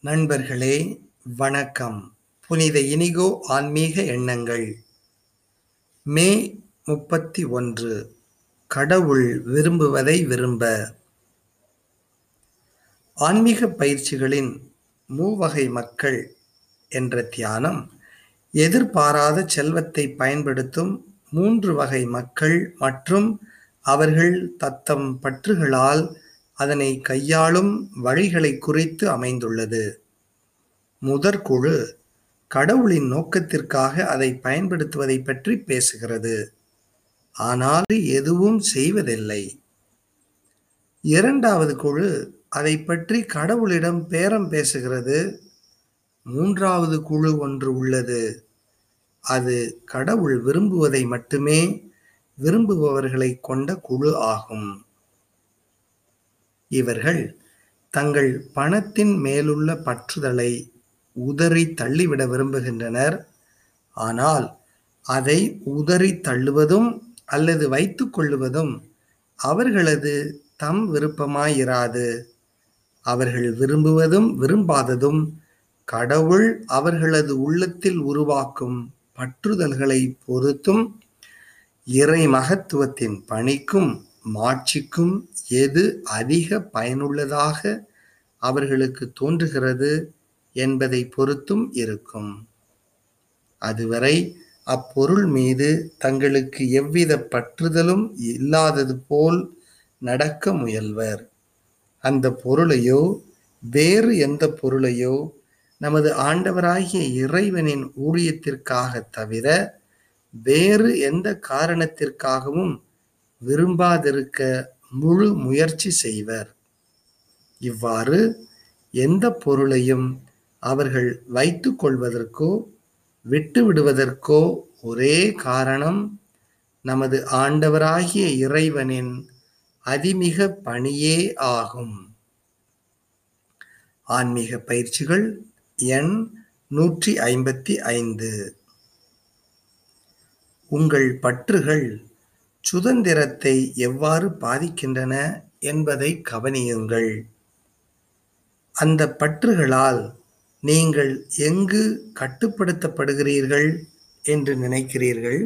நண்பர்களே வணக்கம். புனித இனிகோ ஆன்மீக எண்ணங்கள். மே முப்பத்தி ஒன்று. கடவுள் விரும்புவதை விரும்ப. ஆன்மீக பயிற்சிகளின் மூவகை மக்கள் என்ற தியானம் எதிர்பாராத செல்வத்தை பயன்படுத்தும் மூன்று வகை மக்கள் மற்றும் அவர்கள் தத்தம் பற்றுகளால் அதனை கையாளும் வழிகளை குறித்து அமைந்துள்ளது. முதற்குழு கடவுளின் நோக்கத்திற்காக அதை பயன்படுத்துவதை பற்றி பேசுகிறது. ஆனால் எதுவும் செய்வதில்லை. இரண்டாவது குழு அதை பற்றி கடவுளிடம் பேரம் பேசுகிறது. மூன்றாவது குழு ஒன்று உள்ளது. அது கடவுள் விரும்புவதை மட்டுமே விரும்புபவர்களை கொண்ட குழு ஆகும். இவர்கள் தங்கள் பணத்தின் மேலுள்ள பற்றுதலை உதறி தள்ளிவிட விரும்புகின்றனர். ஆனால் அதை உதறி தள்ளுவதும் அல்லது வைத்து கொள்ளுவதும் அவர்களது தம் விருப்பமாயிராது. அவர்கள் விரும்புவதும் விரும்பாததும் கடவுள் அவர்களது உள்ளத்தில் உருவாக்கும் பற்றுதல்களை பொறுத்தும் இறை மகத்துவத்தின் பணிக்கும் மாட்சிக்கும் எது அதிக பயனுள்ளதாக அவர்களுக்கு தோன்றுகிறது என்பதை பொறுத்தும் இருக்கும். அதுவரை அப்பொருள் மீது தங்களுக்கு எவ்வித பற்றுதலும் இல்லாதது போல் நடக்க முயல்வர். அந்த பொருளையோ வேறு எந்த பொருளையோ நமது ஆண்டவராகிய இறைவனின் ஊழியத்திற்காக தவிர வேறு எந்த காரணத்திற்காகவும் விரும்பாதிருக்க முழு முயற்சி செய்வர். இவ்வாறு எந்த பொருளையும் அவர்கள் வைத்து கொள்வதற்கோ விட்டு விடுவதற்கோ ஒரே காரணம் நமது ஆண்டவராகிய இறைவனின் அதிமிக பணியே ஆகும். ஆன்மீக பயிற்சிகள் எண் நூற்றி ஐம்பத்தி ஐந்து. உங்கள் பற்றுகள் சுதந்திரத்தை எவ்வாறு பாதிக்கின்றன என்பதை கவனியுங்கள். அந்த பற்றுகளால் நீங்கள் எங்கு கட்டுப்படுத்தப்படுகிறீர்கள் என்று நினைக்கிறீர்கள்?